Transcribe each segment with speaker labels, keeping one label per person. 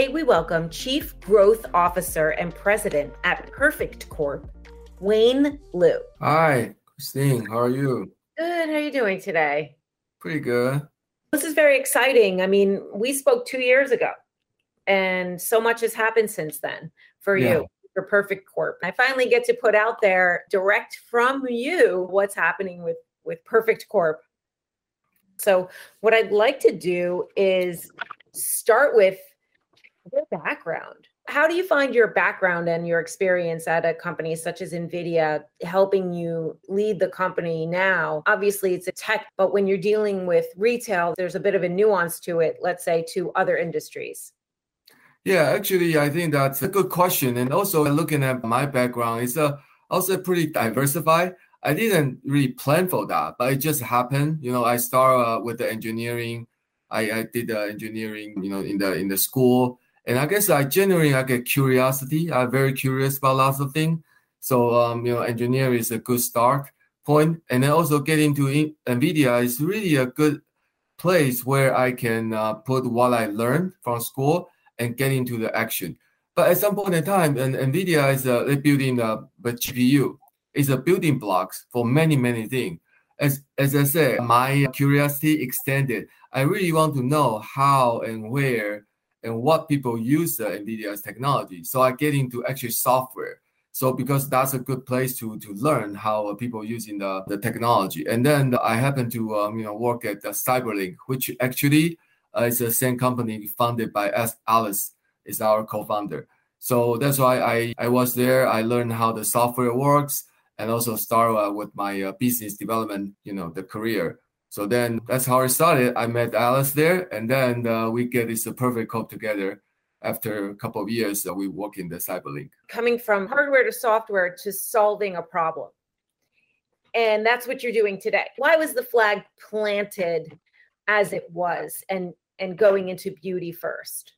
Speaker 1: Today, we welcome Chief Growth Officer and President at Perfect Corp, Wayne Liu.
Speaker 2: Hi, Christine. How are you?
Speaker 1: Good. How are you doing today?
Speaker 2: Pretty good.
Speaker 1: This is very exciting. I mean, we spoke two years ago, and so much has happened since then for
Speaker 2: Yeah.
Speaker 1: you, for Perfect Corp. I finally get to put out there direct from you what's happening with with Perfect Corp. So, what I'd like to do is start with your background. How do you find your background and your experience at a company such as NVIDIA helping you lead the company now? Obviously, it's a tech, but when you're dealing with retail, there's a bit of a nuance to it, let's say to other industries.
Speaker 2: Yeah, actually, I think that's a good question. And also, looking at my background, it's a also pretty diversified. I didn't really plan for that, but it just happened. You know, I started uh, with the engineering. I, I did the engineering, you know, in the in the school, and I guess I generally I get curiosity. I'm very curious about lots of things. So, um, you know, engineer is a good start point, and then also get into in- NVIDIA is really a good place where I can uh, put what I learned from school and get into the action. But at some point in time, and NVIDIA is uh, building the, the GPU. It's a building blocks for many, many things. As, as I said, my curiosity extended. I really want to know how and where and what people use the NVIDIA's technology. So I get into actually software. So because that's a good place to to learn how people using the, the technology. And then I happen to um, you know work at the Cyberlink, which actually uh, is the same company founded by S. Alice is our co-founder. So that's why I, I was there. I learned how the software works and also start uh, with my uh, business development, you know, the career. So then that's how I started. I met Alice there, and then uh, we get this uh, Perfect Corp together. After a couple of years, uh, we work in the Cyberlink.
Speaker 1: Coming from hardware to software to solving a problem. And that's what you're doing today. Why was the flag planted as it was and and going into beauty first?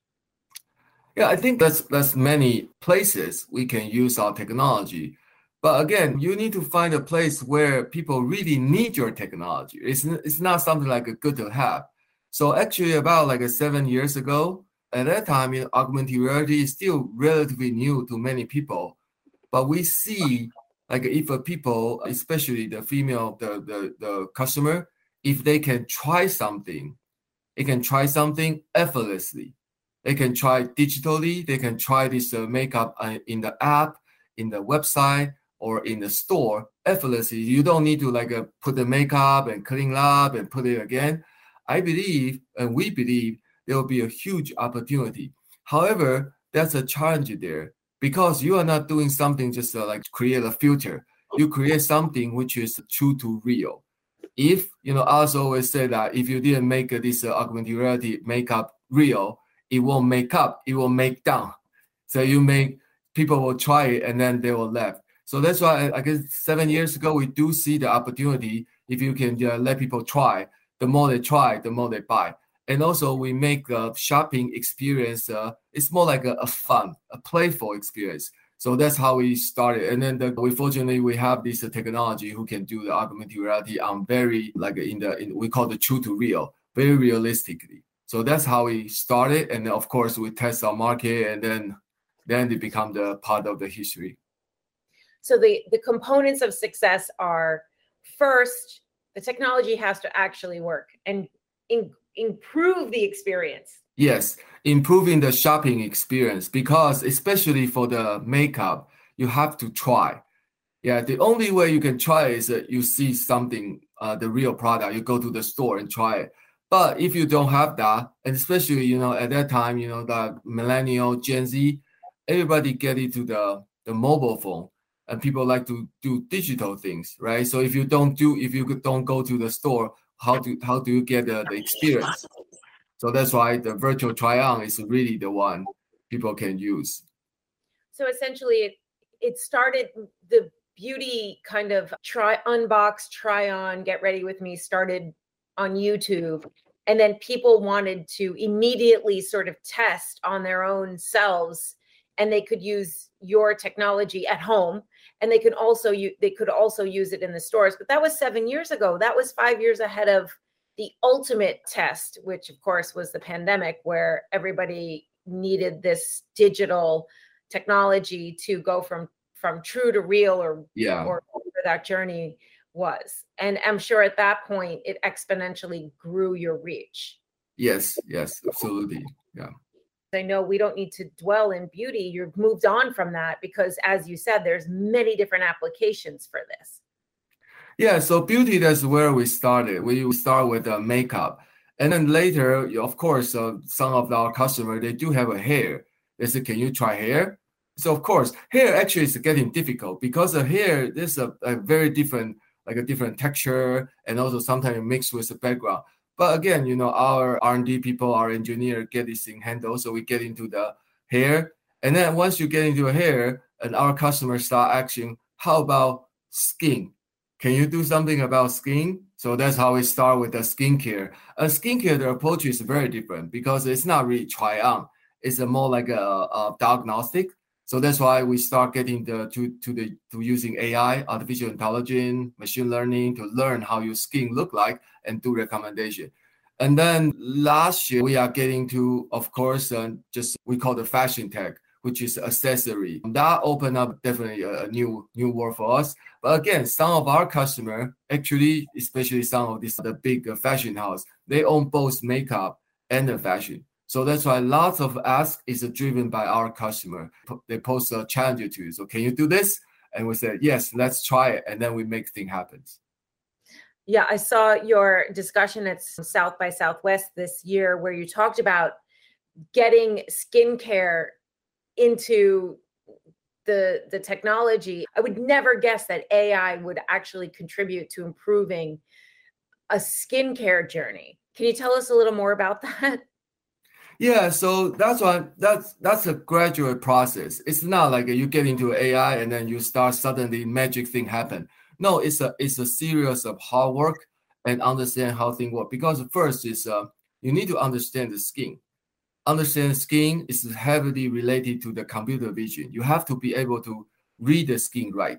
Speaker 2: Yeah, I think that's that's many places we can use our technology. But again, you need to find a place where people really need your technology. It's it's not something like a good to have. So actually, about like a seven years ago, at that time, you know, augmented reality is still relatively new to many people. But we see like if a people, especially the female, the the, the customer, if they can try something, they can try something effortlessly they can try digitally they can try this uh, makeup uh, in the app in the website or in the store effortlessly. You don't need to like uh, put the makeup and clean up and put it again. I believe and we believe there will be a huge opportunity. However that's a challenge there. Because you are not doing something just uh, like create a filter. You create something which is true to real. If you know also always say that if you didn't make this uh, augmented reality makeup real it won't make up, it will make down. So you make people will try it and then they will left. So that's why I, guess seven years ago we do see the opportunity. If you can uh, let people try, the more they try, the more they buy. And also we make the shopping experience. Uh, it's more like a, a fun, a playful experience. So that's how we started. And then the, we fortunately we have this technology who can do the augmented reality on very like in the in, we call the true to real, very realistically. So that's how we started, and of course we test our market, and then then it become the part of the history.
Speaker 1: So the the components of success are first the technology has to actually work and in, improve the experience.
Speaker 2: Yes, improving the shopping experience because especially for the makeup, you have to try. Yeah, the only way you can try is that you see something, uh, the real product. You go to the store and try it. But if you don't have that, and especially you know at that time, you know the millennial Gen Z, everybody get into the the mobile phone, and people like to do digital things, right? So if you don't do, if you don't go to the store, how do how do you get the, the experience? So that's why the virtual try on is really the one people can use.
Speaker 1: So essentially, it it started the beauty kind of try unbox, try on, get ready with me started on YouTube. And then people wanted to immediately sort of test on their own selves and they could use your technology at home and they could also you they could also use it in the stores but that was 7 years ago. That was 5 years ahead of the ultimate test which of course was the pandemic where everybody needed this digital technology to go from from true to real or
Speaker 2: yeah.
Speaker 1: or that journey was. And i'm sure at that point it exponentially grew your reach.
Speaker 2: Yes yes absolutely. Yeah
Speaker 1: i know we don't need to dwell in beauty you've moved on from that because as you said there's many different applications for this.
Speaker 2: Yeah so beauty that's where we started. We start with uh, makeup. And then later of course uh, some of our customers they do have a hair. They say can you try hair? So of course hair actually is getting difficult because the hair is a, a very different like a different texture and also sometimes mixed with the background but again you know our r&d people our engineer get this thing handled so we get into the hair. And then once you get into the hair and our customers start asking how about skin? Can you do something about skin? So that's how we start with the skincare. A skincare the approach is very different because it's not really try on. It's more like a, a diagnostic so that's why we start getting the to to the to using AI, artificial intelligence, machine learning to learn how your skin look like and do recommendation. And then last year we are getting to, of course, uh, just we call the fashion tech, which is accessory. That opened up definitely a, a new new world for us. But again, some of our customer actually, especially some of these the big fashion house, they own both makeup and the fashion. So that's why lots of ask is driven by our customer. They post a challenge to you. So can you do this? And we said, yes, let's try it. And then we make things happen.
Speaker 1: Yeah, I saw your discussion at South by Southwest this year where you talked about getting skincare into the the technology. I would never guess that AI would actually contribute to improving a skincare journey. Can you tell us a little more about that?
Speaker 2: Yeah, so that's why that's that's a gradual process. It's not like you get into AI and then you start suddenly magic thing happen. No, it's a it's a series of hard work and understand how things work. Because first is uh, you need to understand the skin. Understand skin is heavily related to the computer vision. You have to be able to read the skin right.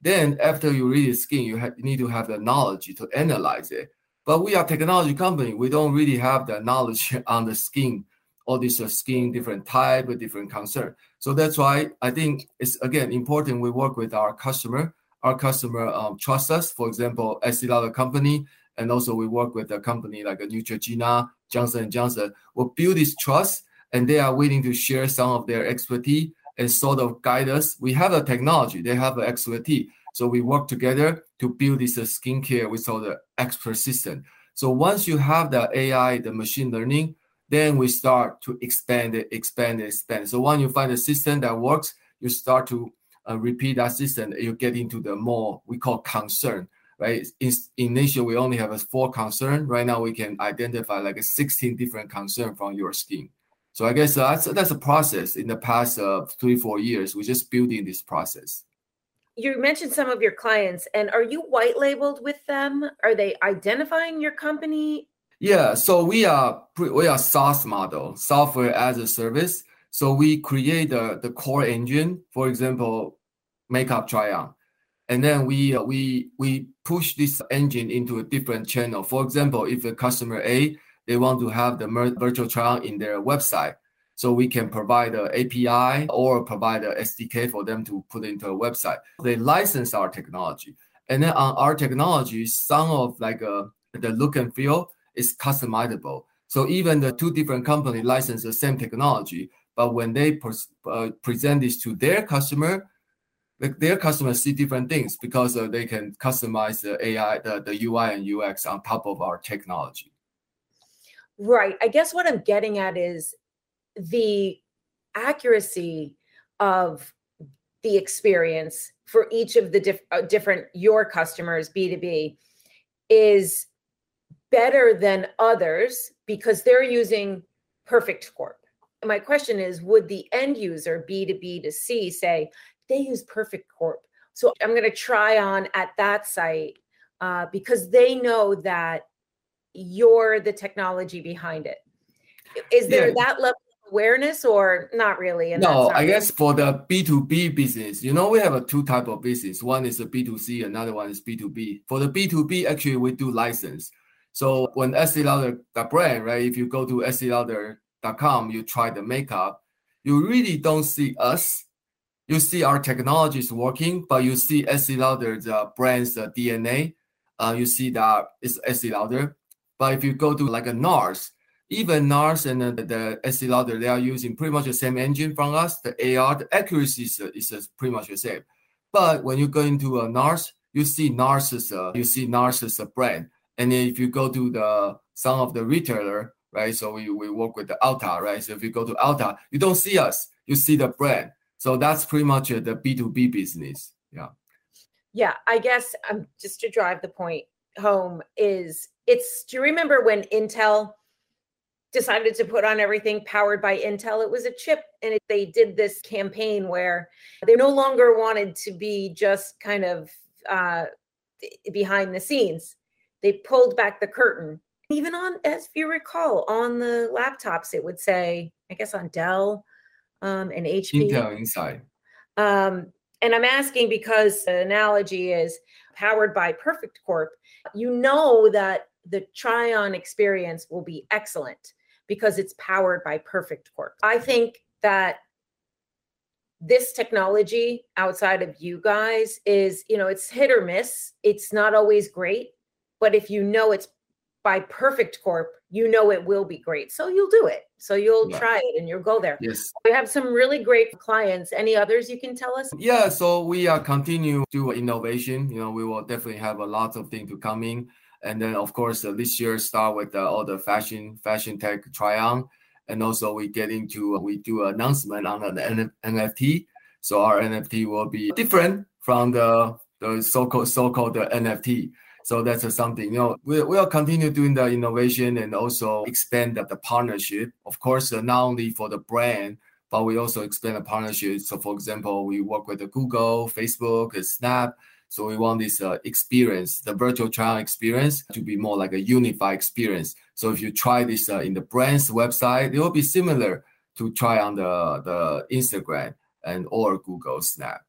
Speaker 2: Then after you read the skin, you, have, you need to have the knowledge to analyze it. But we are technology company. We don't really have the knowledge on the skin all these uh, skin different type, different concern. So that's why I think it's again important we work with our customer. Our customer um, trust us. For example, Estee Lauder company, and also we work with a company like a Neutrogena, Johnson and Johnson. Will build this trust, and they are willing to share some of their expertise and sort of guide us. We have a technology, they have the expertise. So we work together to build this uh, skincare with all the expert system. So once you have the AI, the machine learning, then we start to expand it, expand it, expand. So when you find a system that works, you start to uh, repeat that system. You get into the more we call concern, right? In, initially, we only have a four concern. Right now, we can identify like a 16 different concern from your scheme. So I guess that's that's a process. In the past uh, three four years, we're just building this process.
Speaker 1: You mentioned some of your clients, and are you white labeled with them? Are they identifying your company?
Speaker 2: Yeah, so we are we are SaaS model, software as a service. So we create the, the core engine, for example, makeup on, and then we we we push this engine into a different channel. For example, if a customer A they want to have the virtual on in their website, so we can provide an API or provide a SDK for them to put into a website. They license our technology, and then on our technology, some of like uh, the look and feel is customizable. So even the two different companies license the same technology, but when they uh, present this to their customer, like their customers see different things because uh, they can customize the AI, the, the UI and UX on top of our technology.
Speaker 1: Right. I guess what I'm getting at is the accuracy of the experience for each of the diff- uh, different your customers B2B is better than others because they're using Perfect Corp. My question is Would the end user, B2B to C, say they use Perfect Corp? So I'm going to try on at that site uh, because they know that you're the technology behind it. Is there yeah. that level of awareness or not really?
Speaker 2: no, I guess for the B2B business, you know, we have a two type of business. One is a B2C, another one is B2B. For the B2B, actually, we do license. So when Estee Lauder, the brand, right? If you go to com, you try the makeup, you really don't see us. You see our technology is working, but you see Estee Lauder's uh, brand's uh, DNA. Uh, you see that it's Estee Lauder. But if you go to like a NARS, even NARS and uh, the Estee Lauder, they are using pretty much the same engine from us. The AR, the accuracy is, uh, is pretty much the same. But when you go into a NARS, you see NARS's, uh, you see nars, NARS's brand. And then if you go to the some of the retailer, right? So we, we work with the Ulta, right? So if you go to Ulta, you don't see us, you see the brand. So that's pretty much the B2B business. Yeah.
Speaker 1: Yeah. I guess um, just to drive the point home is it's, do you remember when Intel decided to put on everything powered by Intel? It was a chip and it, they did this campaign where they no longer wanted to be just kind of uh, behind the scenes. They pulled back the curtain. Even on as you recall on the laptops it would say i guess on dell um, and hp
Speaker 2: intel inside.
Speaker 1: Um, and i'm asking because the analogy is powered by perfect corp. You know that the try on experience will be excellent because it's powered by perfect corp. I think that this technology outside of you guys is you know it's hit or miss. It's not always great but if you know it's by Perfect Corp, you know it will be great. So you'll do it. So you'll yeah. try it and you'll go there.
Speaker 2: Yes.
Speaker 1: We have some really great clients. Any others you can tell us?
Speaker 2: Yeah. So we are continue to innovation. You know, we will definitely have a lot of things to come in. And then of course uh, this year start with uh, all the fashion fashion tech try on. And also we get into uh, we do announcement on the N- NFT. So our NFT will be different from the the so-called so-called the NFT. So that's something, you know, we, we'll continue doing the innovation and also expand the, the partnership. Of course, uh, not only for the brand, but we also expand the partnership. So for example, we work with Google, Facebook, Snap. So we want this uh, experience, the virtual trial experience to be more like a unified experience. So if you try this uh, in the brand's website, it will be similar to try on the, the Instagram and or Google Snap.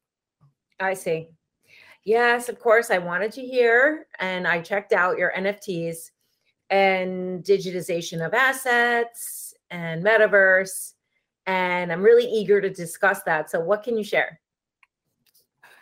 Speaker 1: I see. Yes, of course. I wanted to hear, and I checked out your NFTs and digitization of assets and metaverse. And I'm really eager to discuss that. So, what can you share?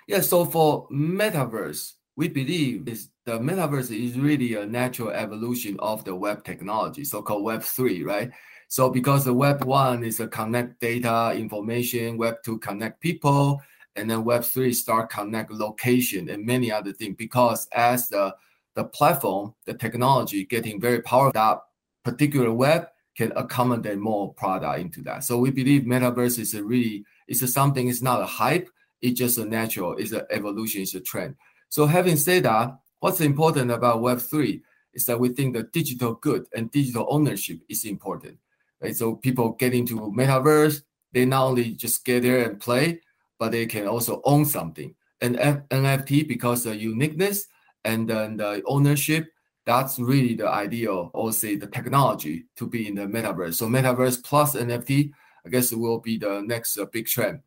Speaker 2: Yeah, so for metaverse, we believe is the metaverse is really a natural evolution of the web technology, so-called Web three, right? So because the Web one is a connect data, information, Web two connect people, and then Web3 start connect location and many other things because as the the platform, the technology getting very powerful, that particular web can accommodate more product into that. So we believe metaverse is a really it's a something, it's not a hype, it's just a natural, it's an evolution, it's a trend. So having said that, what's important about Web3 is that we think the digital good and digital ownership is important. Right? So people get into metaverse, they not only just get there and play, but they can also own something. And F- NFT, because the uniqueness and then the ownership, that's really the ideal, or say the technology to be in the metaverse. So metaverse plus NFT, I guess will be the next uh, big trend.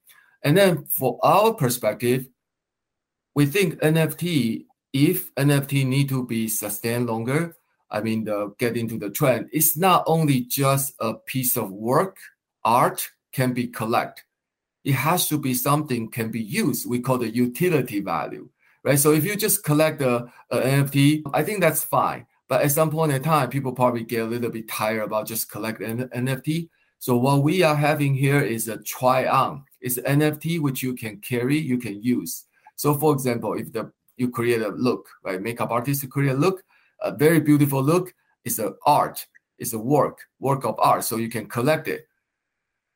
Speaker 2: And then for our perspective, we think NFT, if NFT need to be sustained longer, I mean, the, get into the trend, it's not only just a piece of work, art can be collect it has to be something can be used. We call the utility value, right? So if you just collect a, NFT, I think that's fine. But at some point in time, people probably get a little bit tired about just collect an NFT. So what we are having here is a try on. It's an NFT which you can carry, you can use. So for example, if the you create a look, right? Makeup artist create a look, a very beautiful look. It's an art. It's a work, work of art. So you can collect it.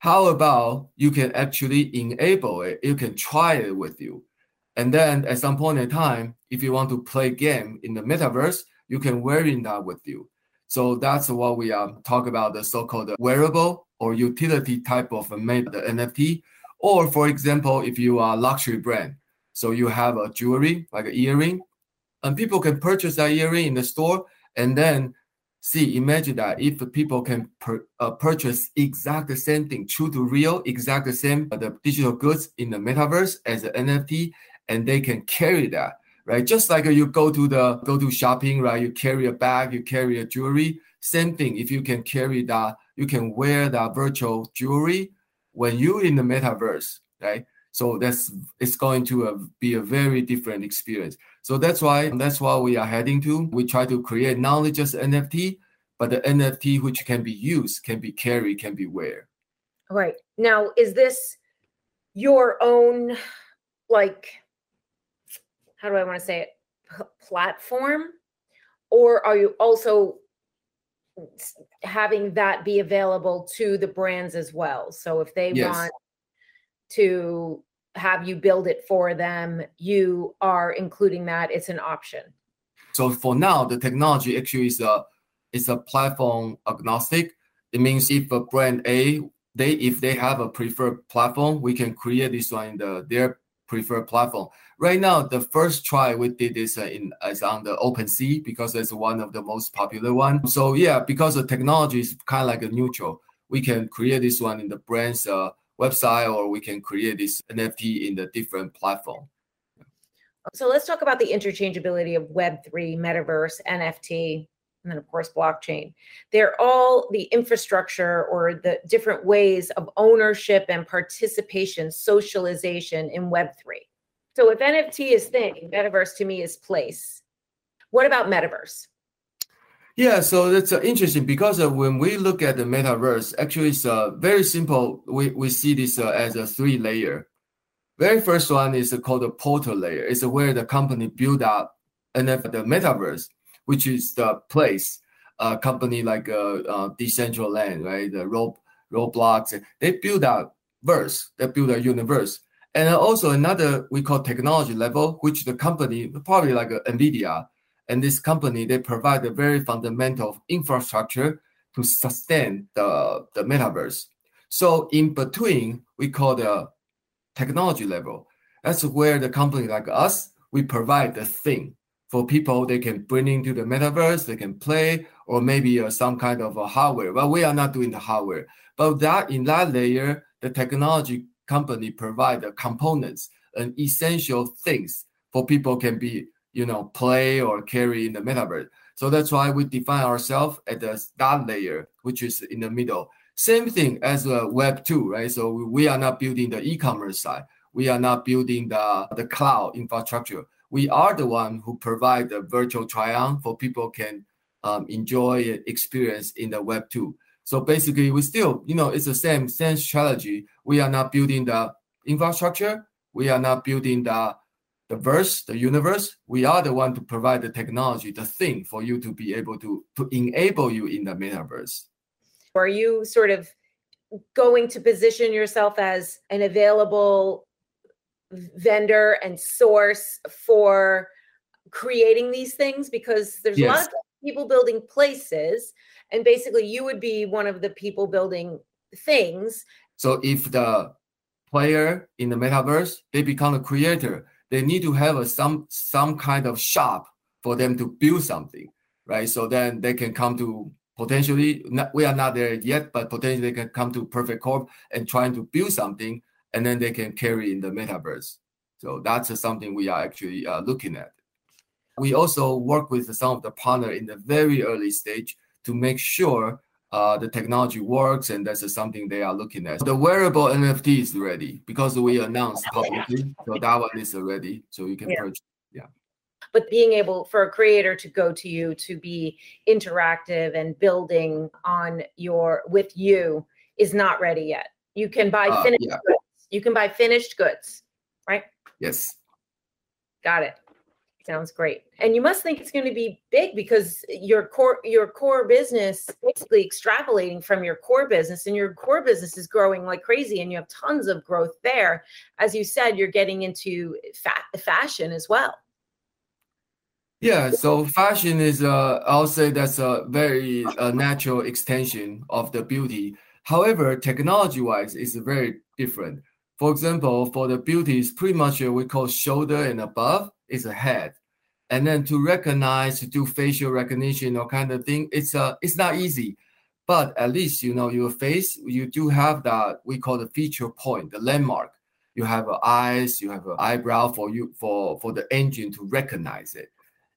Speaker 2: How about you can actually enable it? You can try it with you. And then at some point in time, if you want to play game in the metaverse, you can wearing that with you. So that's what we are talk about the so-called wearable or utility type of made the NFT. Or for example, if you are luxury brand, so you have a jewelry like an earring, and people can purchase that earring in the store, and then See, imagine that if people can uh, purchase exact the same thing, true to real, exact the same uh, the digital goods in the metaverse as an NFT, and they can carry that, right? Just like uh, you go to the go to shopping, right? You carry a bag, you carry a jewelry. Same thing. If you can carry that you can wear that virtual jewelry when you're in the metaverse, right? So that's it's going to uh, be a very different experience. So that's why that's why we are heading to. We try to create not only just NFT, but the NFT which can be used, can be carried, can be wear.
Speaker 1: Right now, is this your own like? How do I want to say it? P- platform, or are you also having that be available to the brands as well? So if they yes. want to have you build it for them, you are including that. It's an option.
Speaker 2: So for now, the technology actually is a is a platform agnostic. It means if a brand A they if they have a preferred platform, we can create this one in the their preferred platform. Right now, the first try we did is uh, in is on the OpenSea because it's one of the most popular one. So yeah, because the technology is kind of like a neutral, we can create this one in the brand's uh, website or we can create this NFT in the different platform.
Speaker 1: So let's talk about the interchangeability of Web3, metaverse, NFT, and then of course blockchain. They're all the infrastructure or the different ways of ownership and participation, socialization in Web3. So if NFT is thing, metaverse to me is place. What about metaverse?
Speaker 2: Yeah, so that's uh, interesting because uh, when we look at the metaverse, actually it's uh, very simple. We, we see this uh, as a three layer. Very first one is called the portal layer. It's where the company build up and then the metaverse, which is the place. A company like uh, uh, Decentraland, right? The Rob, Roblox, they build a verse, they build a universe. And also another we call technology level, which the company, probably like NVIDIA, and this company, they provide a very fundamental infrastructure to sustain the, the metaverse. So in between, we call the technology level. That's where the company like us, we provide the thing for people they can bring into the metaverse, they can play, or maybe uh, some kind of a hardware. But we are not doing the hardware. But that in that layer, the technology company provide the components and essential things for people can be you know, play or carry in the metaverse. So that's why we define ourselves at the start layer, which is in the middle. Same thing as a Web 2, right? So we are not building the e-commerce side. We are not building the, the cloud infrastructure. We are the one who provide the virtual try-on for people can um, enjoy experience in the Web 2. So basically, we still, you know, it's the same same strategy. We are not building the infrastructure. We are not building the the verse, the universe, we are the one to provide the technology, the thing for you to be able to to enable you in the metaverse.
Speaker 1: Are you sort of going to position yourself as an available vendor and source for creating these things? Because there's yes. a lot of people building places, and basically you would be one of the people building things.
Speaker 2: So if the player in the metaverse, they become a creator they need to have a, some some kind of shop for them to build something, right? So then they can come to potentially not, we are not there yet, but potentially they can come to Perfect Corp and trying to build something, and then they can carry in the metaverse. So that's something we are actually uh, looking at. We also work with some of the partner in the very early stage to make sure uh, the technology works, and that's something they are looking at. The wearable NFT is ready because we announced publicly, so that one is ready, so you can yeah. purchase. Yeah.
Speaker 1: But being able for a creator to go to you to be interactive and building on your with you is not ready yet. You can buy uh, finished yeah. goods. You can buy finished goods, right?
Speaker 2: Yes.
Speaker 1: Got it. Sounds great. And you must think it's going to be big because your core your core business basically extrapolating from your core business and your core business is growing like crazy and you have tons of growth there. As you said, you're getting into fa- fashion as well.
Speaker 2: Yeah, so fashion is uh I'll say that's a very uh, natural extension of the beauty. However, technology-wise, it's very different. For example, for the beauty, it's pretty much uh, we call shoulder and above is a head. And then to recognize, to do facial recognition or kind of thing, it's uh, it's not easy. But at least you know your face, you do have that we call the feature point, the landmark. You have eyes, you have an eyebrow for you for for the engine to recognize it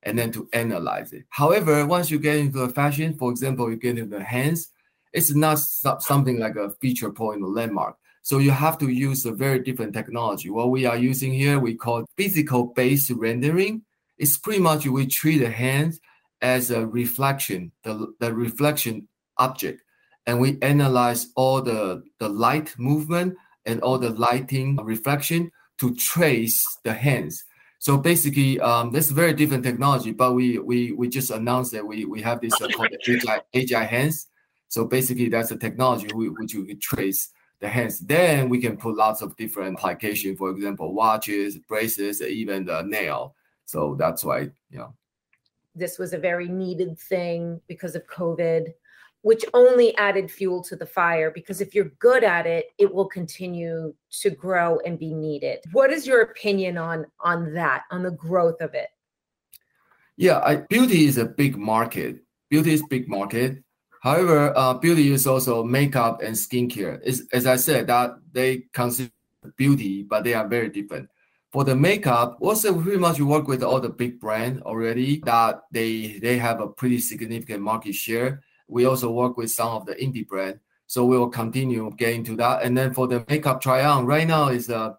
Speaker 2: and then to analyze it. However, once you get into the fashion, for example, you get into the hands, It's not something like a feature point or landmark. So you have to use a very different technology. What we are using here, we call physical based rendering. It's pretty much we treat the hands as a reflection, the, the reflection object. And we analyze all the, the light movement and all the lighting reflection to trace the hands. So basically, um, that's very different technology, but we we we just announced that we we have this uh, called AGI, AGI hands. So basically, that's a technology we, which we trace the hands. Then we can put lots of different application, for example, watches, bracelets, even the nail. So that's why, you know.
Speaker 1: This was a very needed thing because of COVID which only added fuel to the fire because if you're good at it it will continue to grow and be needed what is your opinion on on that on the growth of it
Speaker 2: yeah I, beauty is a big market beauty is big market however uh, beauty is also makeup and skincare is as i said that they consider beauty but they are very different for the makeup also pretty much work with all the big brand already that they they have a pretty significant market share we also work with some of the indie brand. So we will continue getting to that. And then for the makeup try on, right now is a uh,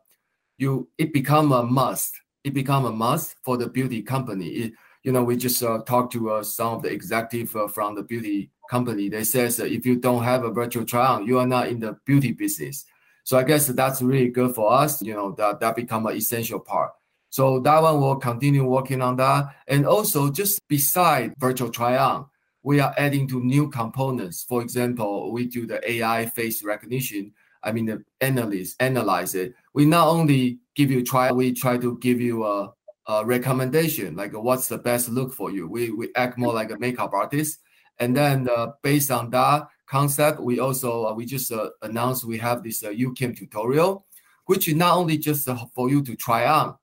Speaker 2: you it become a must. It become a must for the beauty company. It, you know, we just uh, talked to uh, some of the executive uh, from the beauty company. They says if you don't have a virtual try on, you are not in the beauty business. So I guess that's really good for us. You know, that that become an essential part. So that one will continue working on that. And also just beside virtual try on, we are adding to new components. For example, we do the AI face recognition. I mean, the analyst analyze it. We not only give you try, we try to give you a, a recommendation, like what's the best look for you. We we act more like a makeup artist, and then uh, based on that concept, we also uh, we just uh, announced we have this uh, YouCam tutorial, which is not only just uh, for you to try on,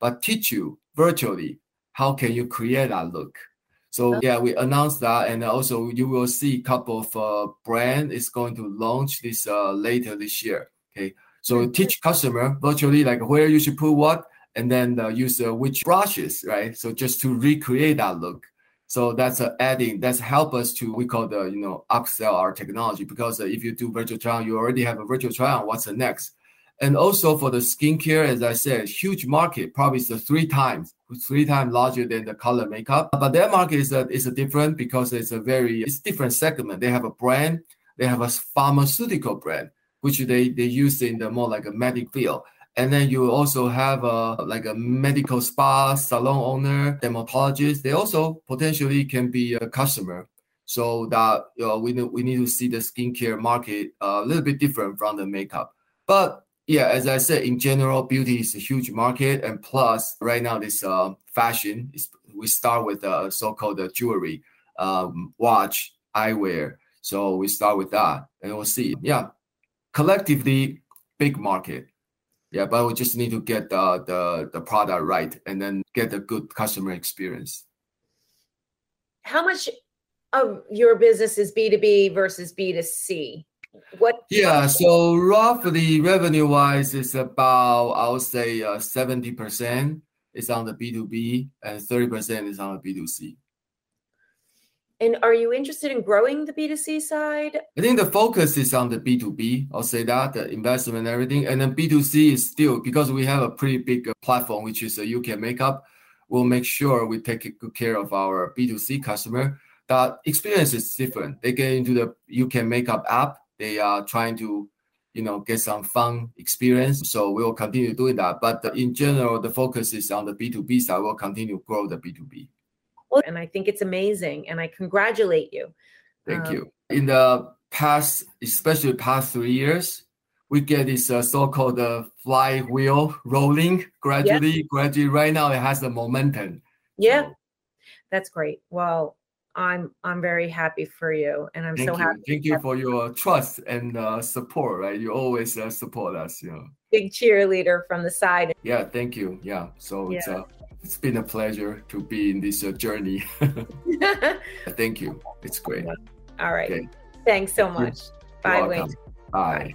Speaker 2: but teach you virtually how can you create that look. So yeah, we announced that, and also you will see a couple of uh, brand is going to launch this uh, later this year. Okay, so mm-hmm. teach customer virtually like where you should put what, and then uh, use uh, which brushes, right? So just to recreate that look. So that's uh, adding that's help us to we call the you know upsell our technology because uh, if you do virtual trial, you already have a virtual trial. What's the next? And also for the skincare, as I said, huge market, probably it's three times, three times larger than the color makeup. But their market is a, is a different because it's a very it's different segment. They have a brand, they have a pharmaceutical brand, which they, they use in the more like a medic field. And then you also have a like a medical spa salon owner, dermatologist. They also potentially can be a customer. So that you know, we we need to see the skincare market a little bit different from the makeup. But yeah, as I said, in general, beauty is a huge market, and plus, right now, this uh, fashion is we start with uh, so-called uh, jewelry, um, watch, eyewear. So we start with that, and we'll see. Yeah, collectively, big market. Yeah, but we just need to get the the the product right, and then get a good customer experience.
Speaker 1: How much of your business is B two B versus B two C? What?
Speaker 2: Yeah, so roughly revenue wise, it's about I would say uh, seventy percent is on the B two B and thirty percent is on the B two C.
Speaker 1: And are you interested in growing the B2C side?
Speaker 2: I think the focus is on the B2B. I'll say that the investment and everything. And then B2C is still because we have a pretty big uh, platform, which is a YouCam Makeup. We'll make sure we take good care of our B2C customer. That experience is different. They get into the YouCam Makeup app they are trying to you know get some fun experience so we will continue doing that but in general the focus is on the b2b side we'll continue to grow the b2b
Speaker 1: well, and i think it's amazing and i congratulate you
Speaker 2: thank um, you in the past especially past three years we get this uh, so-called uh, flywheel rolling gradually gradually right now it has the momentum
Speaker 1: yeah so. that's great well I'm I'm very happy for you, and I'm so
Speaker 2: you.
Speaker 1: happy.
Speaker 2: Thank you for your trust and uh, support. Right, you always uh, support us. You know,
Speaker 1: big cheerleader from the side.
Speaker 2: Yeah, thank you. Yeah, so yeah. it's uh, it's been a pleasure to be in this uh, journey. thank you. It's great.
Speaker 1: All right. Okay. Thanks so much. Bye, Wayne.
Speaker 2: Bye. Bye.